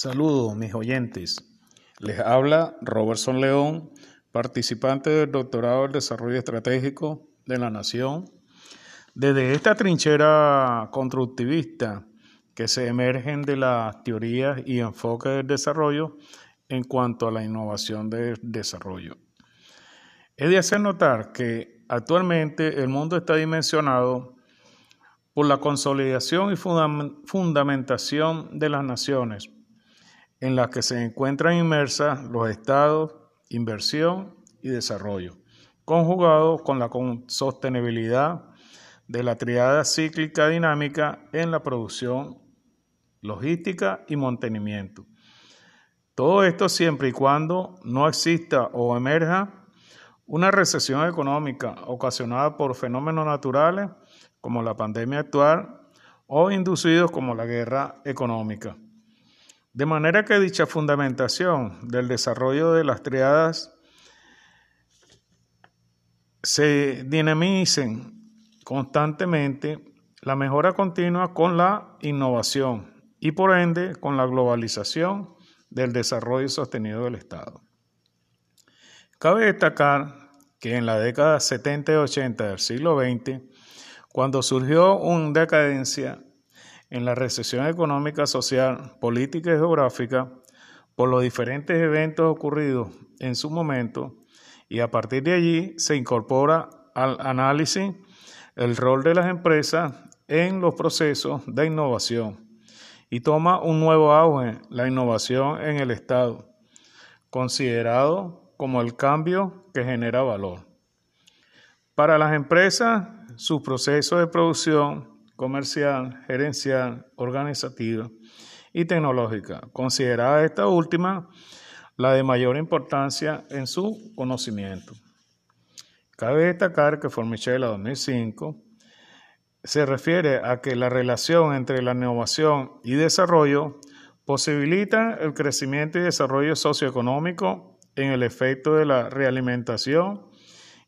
Saludos, mis oyentes. Les habla Robertson León, participante del Doctorado del Desarrollo Estratégico de la Nación. Desde esta trinchera constructivista que se emergen de las teorías y enfoques del desarrollo en cuanto a la innovación del desarrollo. Es de hacer notar que actualmente el mundo está dimensionado por la consolidación y fundamentación de las naciones en las que se encuentran inmersas los estados, inversión y desarrollo, conjugado con la sostenibilidad de la triada cíclica dinámica en la producción, logística y mantenimiento. Todo esto siempre y cuando no exista o emerja una recesión económica ocasionada por fenómenos naturales como la pandemia actual o inducidos como la guerra económica. De manera que dicha fundamentación del desarrollo de las triadas se dinamicen constantemente la mejora continua con la innovación y por ende con la globalización del desarrollo sostenido del Estado. Cabe destacar que en la década 70 y 80 del siglo XX, cuando surgió una decadencia en la recesión económica, social, política y geográfica por los diferentes eventos ocurridos en su momento y a partir de allí se incorpora al análisis el rol de las empresas en los procesos de innovación y toma un nuevo auge la innovación en el Estado, considerado como el cambio que genera valor. Para las empresas, su proceso de producción comercial, gerencial, organizativa y tecnológica, considerada esta última la de mayor importancia en su conocimiento. Cabe destacar que Formichella 2005 se refiere a que la relación entre la innovación y desarrollo posibilita el crecimiento y desarrollo socioeconómico en el efecto de la realimentación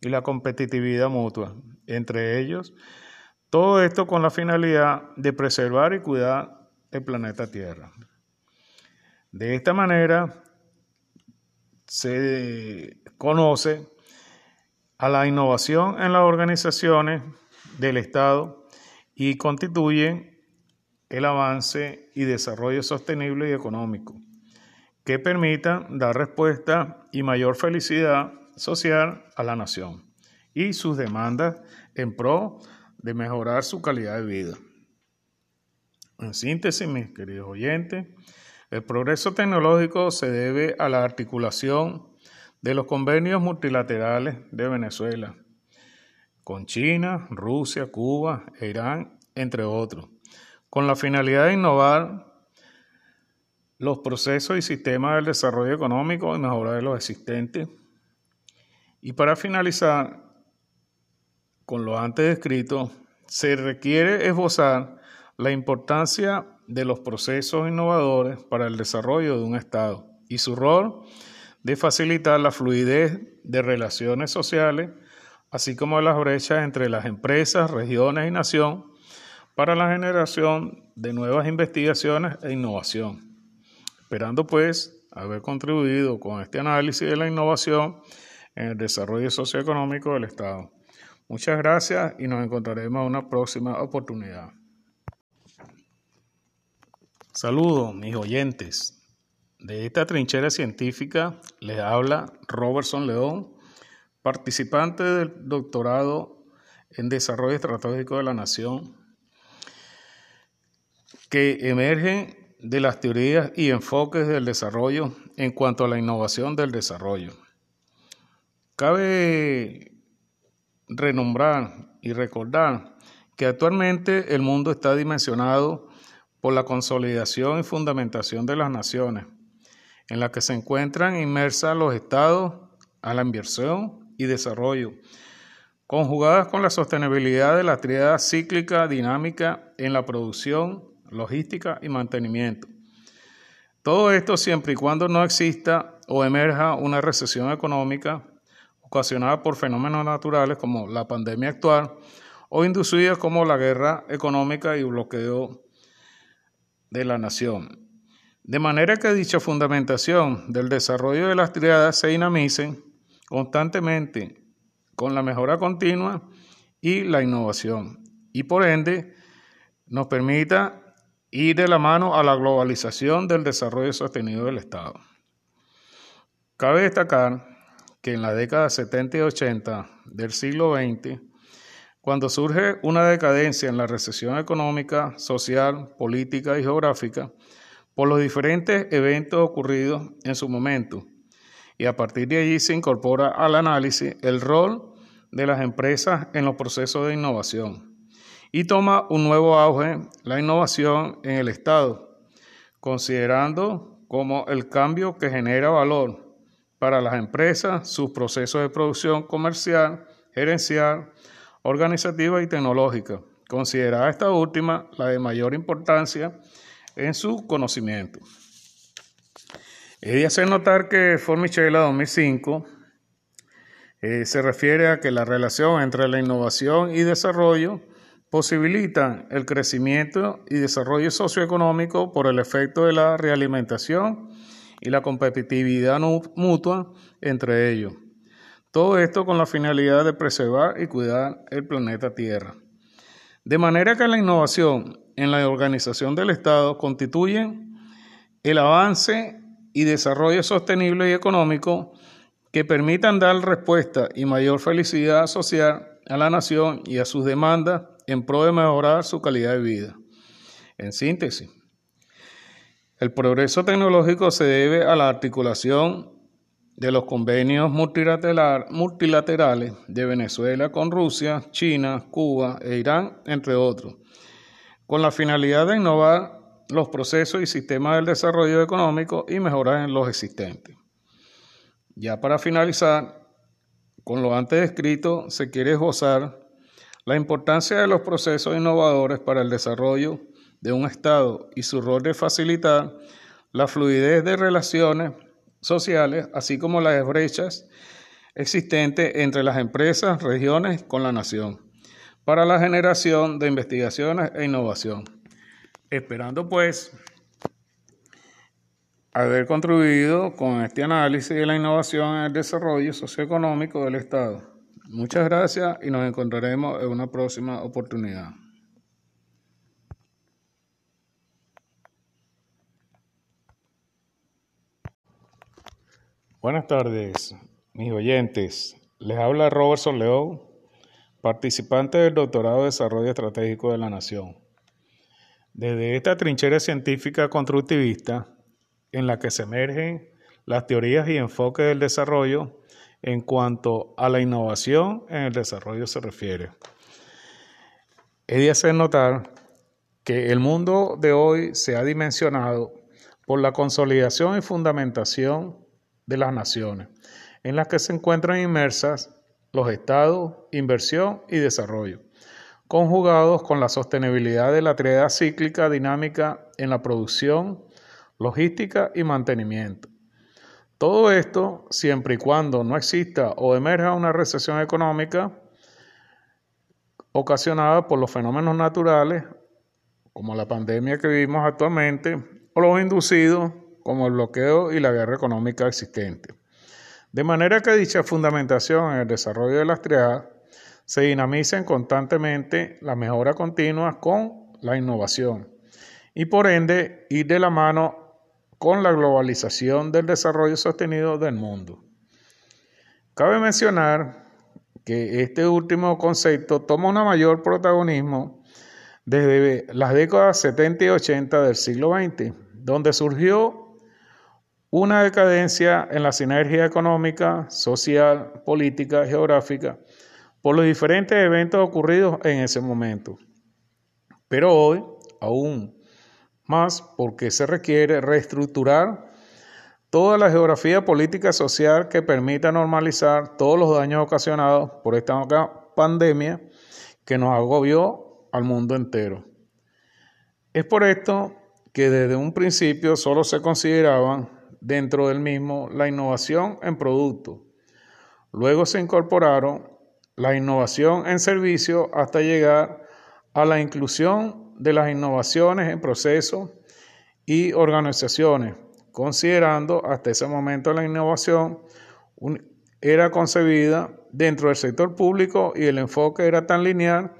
y la competitividad mutua, entre ellos todo esto con la finalidad de preservar y cuidar el planeta Tierra. De esta manera se conoce a la innovación en las organizaciones del Estado y constituyen el avance y desarrollo sostenible y económico que permitan dar respuesta y mayor felicidad social a la nación y sus demandas en pro de mejorar su calidad de vida. En síntesis, mis queridos oyentes, el progreso tecnológico se debe a la articulación de los convenios multilaterales de Venezuela con China, Rusia, Cuba e Irán, entre otros, con la finalidad de innovar los procesos y sistemas del desarrollo económico y mejorar los existentes. Y para finalizar, con lo antes descrito, se requiere esbozar la importancia de los procesos innovadores para el desarrollo de un Estado y su rol de facilitar la fluidez de relaciones sociales, así como las brechas entre las empresas, regiones y nación para la generación de nuevas investigaciones e innovación. Esperando pues haber contribuido con este análisis de la innovación en el desarrollo socioeconómico del Estado. Muchas gracias y nos encontraremos en una próxima oportunidad. Saludos, mis oyentes. De esta trinchera científica les habla Robertson León, participante del doctorado en Desarrollo Estratégico de la Nación, que emerge de las teorías y enfoques del desarrollo en cuanto a la innovación del desarrollo. Cabe renombrar y recordar que actualmente el mundo está dimensionado por la consolidación y fundamentación de las naciones, en la que se encuentran inmersas los estados a la inversión y desarrollo, conjugadas con la sostenibilidad de la triada cíclica dinámica en la producción, logística y mantenimiento. Todo esto siempre y cuando no exista o emerja una recesión económica ocasionada por fenómenos naturales como la pandemia actual o inducidas como la guerra económica y bloqueo de la nación. De manera que dicha fundamentación del desarrollo de las triadas se dinamice constantemente con la mejora continua y la innovación, y por ende nos permita ir de la mano a la globalización del desarrollo sostenido del Estado. Cabe destacar que en la década 70 y 80 del siglo XX, cuando surge una decadencia en la recesión económica, social, política y geográfica, por los diferentes eventos ocurridos en su momento, y a partir de allí se incorpora al análisis el rol de las empresas en los procesos de innovación y toma un nuevo auge la innovación en el Estado, considerando como el cambio que genera valor para las empresas, sus procesos de producción comercial, gerencial, organizativa y tecnológica, considerada esta última la de mayor importancia en su conocimiento. Es de hacer notar que Formichella 2005 eh, se refiere a que la relación entre la innovación y desarrollo posibilita el crecimiento y desarrollo socioeconómico por el efecto de la realimentación y la competitividad mutua entre ellos. Todo esto con la finalidad de preservar y cuidar el planeta Tierra. De manera que la innovación en la organización del Estado constituye el avance y desarrollo sostenible y económico que permitan dar respuesta y mayor felicidad social a la nación y a sus demandas en pro de mejorar su calidad de vida. En síntesis, el progreso tecnológico se debe a la articulación de los convenios multilaterales de Venezuela con Rusia, China, Cuba e Irán, entre otros, con la finalidad de innovar los procesos y sistemas del desarrollo económico y mejorar en los existentes. Ya para finalizar, con lo antes descrito, se quiere gozar la importancia de los procesos innovadores para el desarrollo de un Estado y su rol de facilitar la fluidez de relaciones sociales, así como las brechas existentes entre las empresas, regiones con la nación, para la generación de investigaciones e innovación. Esperando pues haber contribuido con este análisis de la innovación en el desarrollo socioeconómico del Estado. Muchas gracias y nos encontraremos en una próxima oportunidad. Buenas tardes, mis oyentes. Les habla Robertson León, participante del Doctorado de Desarrollo Estratégico de la Nación. Desde esta trinchera científica constructivista, en la que se emergen las teorías y enfoques del desarrollo en cuanto a la innovación en el desarrollo se refiere. He de hacer notar que el mundo de hoy se ha dimensionado por la consolidación y fundamentación de las naciones, en las que se encuentran inmersas los estados, inversión y desarrollo, conjugados con la sostenibilidad de la triada cíclica dinámica en la producción, logística y mantenimiento. Todo esto siempre y cuando no exista o emerja una recesión económica ocasionada por los fenómenos naturales, como la pandemia que vivimos actualmente, o los inducidos como el bloqueo y la guerra económica existente. De manera que dicha fundamentación en el desarrollo de las triadas se dinamicen constantemente la mejora continua con la innovación y por ende ir de la mano con la globalización del desarrollo sostenido del mundo. Cabe mencionar que este último concepto toma un mayor protagonismo desde las décadas 70 y 80 del siglo XX, donde surgió una decadencia en la sinergia económica, social, política, geográfica, por los diferentes eventos ocurridos en ese momento. Pero hoy, aún más, porque se requiere reestructurar toda la geografía política social que permita normalizar todos los daños ocasionados por esta pandemia que nos agobió al mundo entero. Es por esto que desde un principio solo se consideraban dentro del mismo la innovación en producto. Luego se incorporaron la innovación en servicio hasta llegar a la inclusión de las innovaciones en procesos y organizaciones, considerando hasta ese momento la innovación era concebida dentro del sector público y el enfoque era tan lineal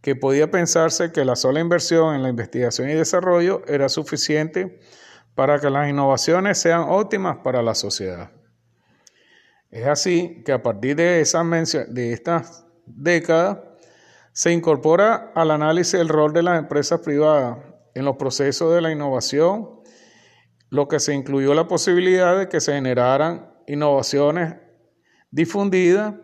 que podía pensarse que la sola inversión en la investigación y desarrollo era suficiente para que las innovaciones sean óptimas para la sociedad. Es así que a partir de, de estas décadas se incorpora al análisis el rol de las empresas privadas en los procesos de la innovación, lo que se incluyó la posibilidad de que se generaran innovaciones difundidas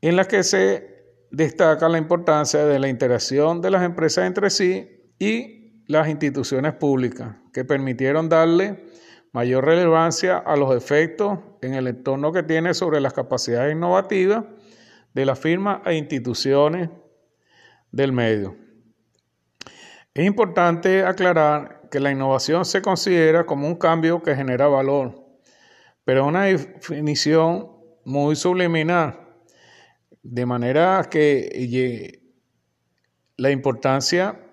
en las que se destaca la importancia de la interacción de las empresas entre sí y las instituciones públicas, que permitieron darle mayor relevancia a los efectos en el entorno que tiene sobre las capacidades innovativas de las firmas e instituciones del medio. Es importante aclarar que la innovación se considera como un cambio que genera valor, pero es una definición muy subliminal, de manera que la importancia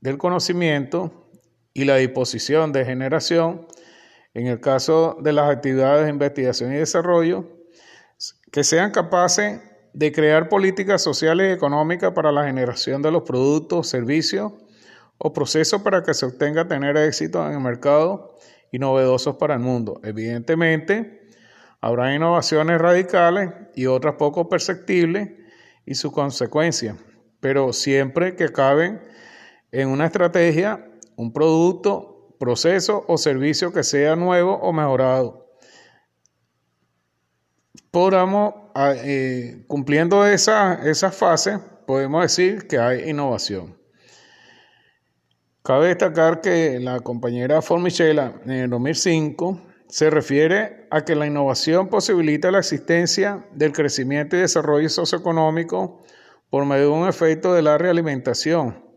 del conocimiento y la disposición de generación, en el caso de las actividades de investigación y desarrollo, que sean capaces de crear políticas sociales y económicas para la generación de los productos, servicios o procesos para que se obtenga tener éxito en el mercado y novedosos para el mundo. Evidentemente, habrá innovaciones radicales y otras poco perceptibles y sus consecuencias, pero siempre que caben en una estrategia, un producto, proceso o servicio que sea nuevo o mejorado. Podamos, eh, cumpliendo esa, esa fase, podemos decir que hay innovación. Cabe destacar que la compañera Formichella en el 2005 se refiere a que la innovación posibilita la existencia del crecimiento y desarrollo socioeconómico por medio de un efecto de la realimentación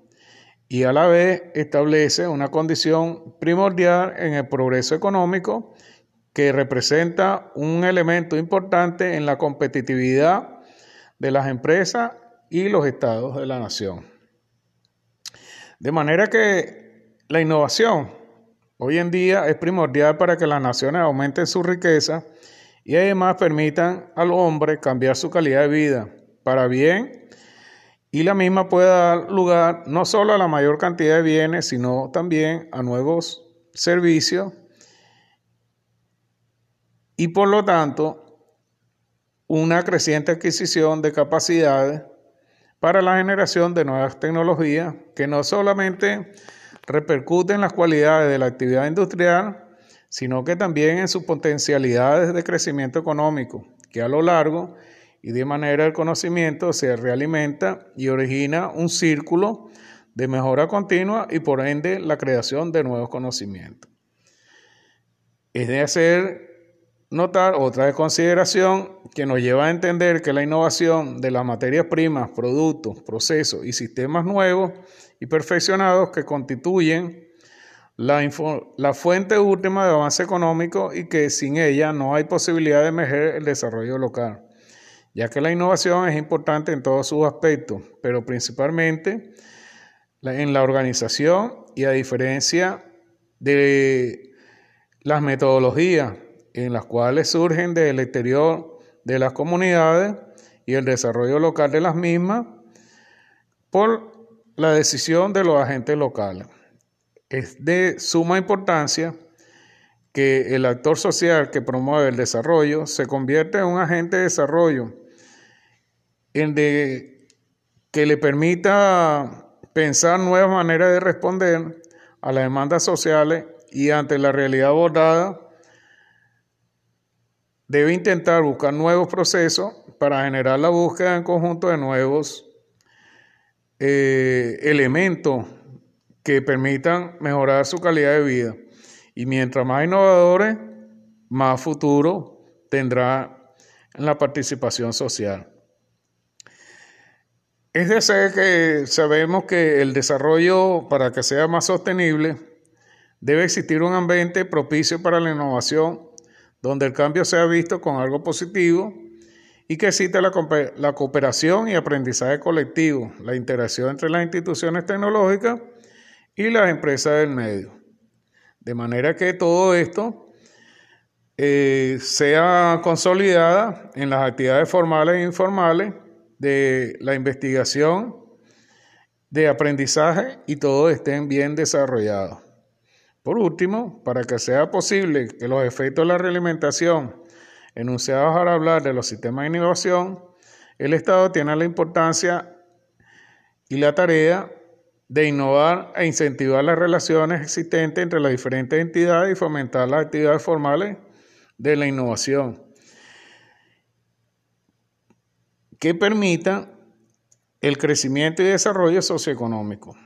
y a la vez establece una condición primordial en el progreso económico que representa un elemento importante en la competitividad de las empresas y los estados de la nación. De manera que la innovación hoy en día es primordial para que las naciones aumenten su riqueza y además permitan al hombre cambiar su calidad de vida para bien y la misma puede dar lugar no solo a la mayor cantidad de bienes, sino también a nuevos servicios. Y por lo tanto una creciente adquisición de capacidades para la generación de nuevas tecnologías que no solamente repercuten en las cualidades de la actividad industrial, sino que también en sus potencialidades de crecimiento económico, que a lo largo y de manera el conocimiento se realimenta y origina un círculo de mejora continua y por ende la creación de nuevos conocimientos. Es de hacer notar otra consideración que nos lleva a entender que la innovación de las materias primas, productos, procesos y sistemas nuevos y perfeccionados que constituyen la, la, fuente última de avance económico y que sin ella no hay posibilidad de emerger el desarrollo local ya que la innovación es importante en todos sus aspectos, pero principalmente en la organización y a diferencia de las metodologías en las cuales surgen del exterior de las comunidades y el desarrollo local de las mismas por la decisión de los agentes locales. Es de suma importancia que el actor social que promueve el desarrollo se convierta en un agente de desarrollo en de que le permita pensar nuevas maneras de responder a las demandas sociales y ante la realidad abordada, debe intentar buscar nuevos procesos para generar la búsqueda en conjunto de nuevos eh, elementos que permitan mejorar su calidad de vida. Y mientras más innovadores, más futuro tendrá en la participación social. Es de ser que sabemos que el desarrollo, para que sea más sostenible, debe existir un ambiente propicio para la innovación, donde el cambio sea visto con algo positivo y que exista la, la cooperación y aprendizaje colectivo, la interacción entre las instituciones tecnológicas y las empresas del medio. De manera que todo esto eh, sea consolidada en las actividades formales e informales de la investigación, de aprendizaje y todo estén bien desarrollados. Por último, para que sea posible que los efectos de la realimentación enunciados al hablar de los sistemas de innovación, el Estado tiene la importancia y la tarea de innovar e incentivar las relaciones existentes entre las diferentes entidades y fomentar las actividades formales de la innovación que permitan el crecimiento y desarrollo socioeconómico.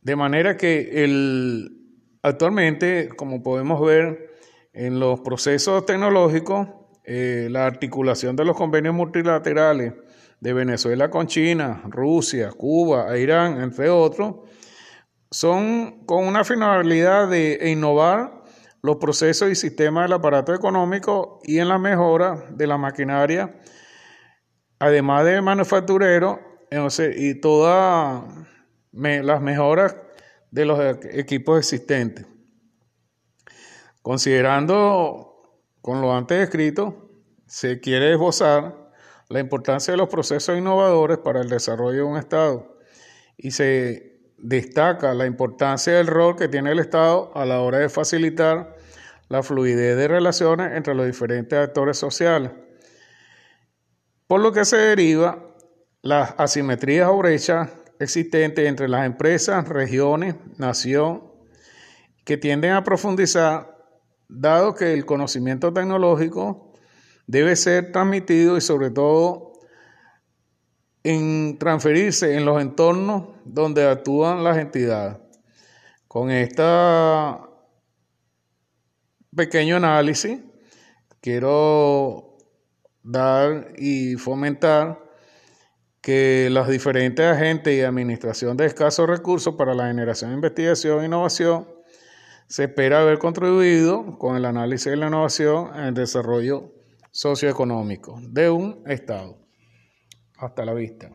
De manera que el, actualmente, como podemos ver en los procesos tecnológicos, eh, la articulación de los convenios multilaterales de Venezuela con China, Rusia, Cuba, Irán, entre otros, son con una finalidad de innovar los procesos y sistemas del aparato económico y en la mejora de la maquinaria, además de manufacturero, y todas las mejoras de los equipos existentes. Considerando con lo antes escrito, se quiere esbozar la importancia de los procesos innovadores para el desarrollo de un Estado y se destaca la importancia del rol que tiene el Estado a la hora de facilitar la fluidez de relaciones entre los diferentes actores sociales, por lo que se deriva las asimetrías o brechas existentes entre las empresas, regiones, nación, que tienden a profundizar, dado que el conocimiento tecnológico debe ser transmitido y sobre todo transferirse en los entornos donde actúan las entidades. Con este pequeño análisis quiero dar y fomentar que los diferentes agentes y administración de escasos recursos para la generación de investigación e innovación se espera haber contribuido con el análisis de la innovación en el desarrollo socioeconómico de un Estado. Hasta la vista.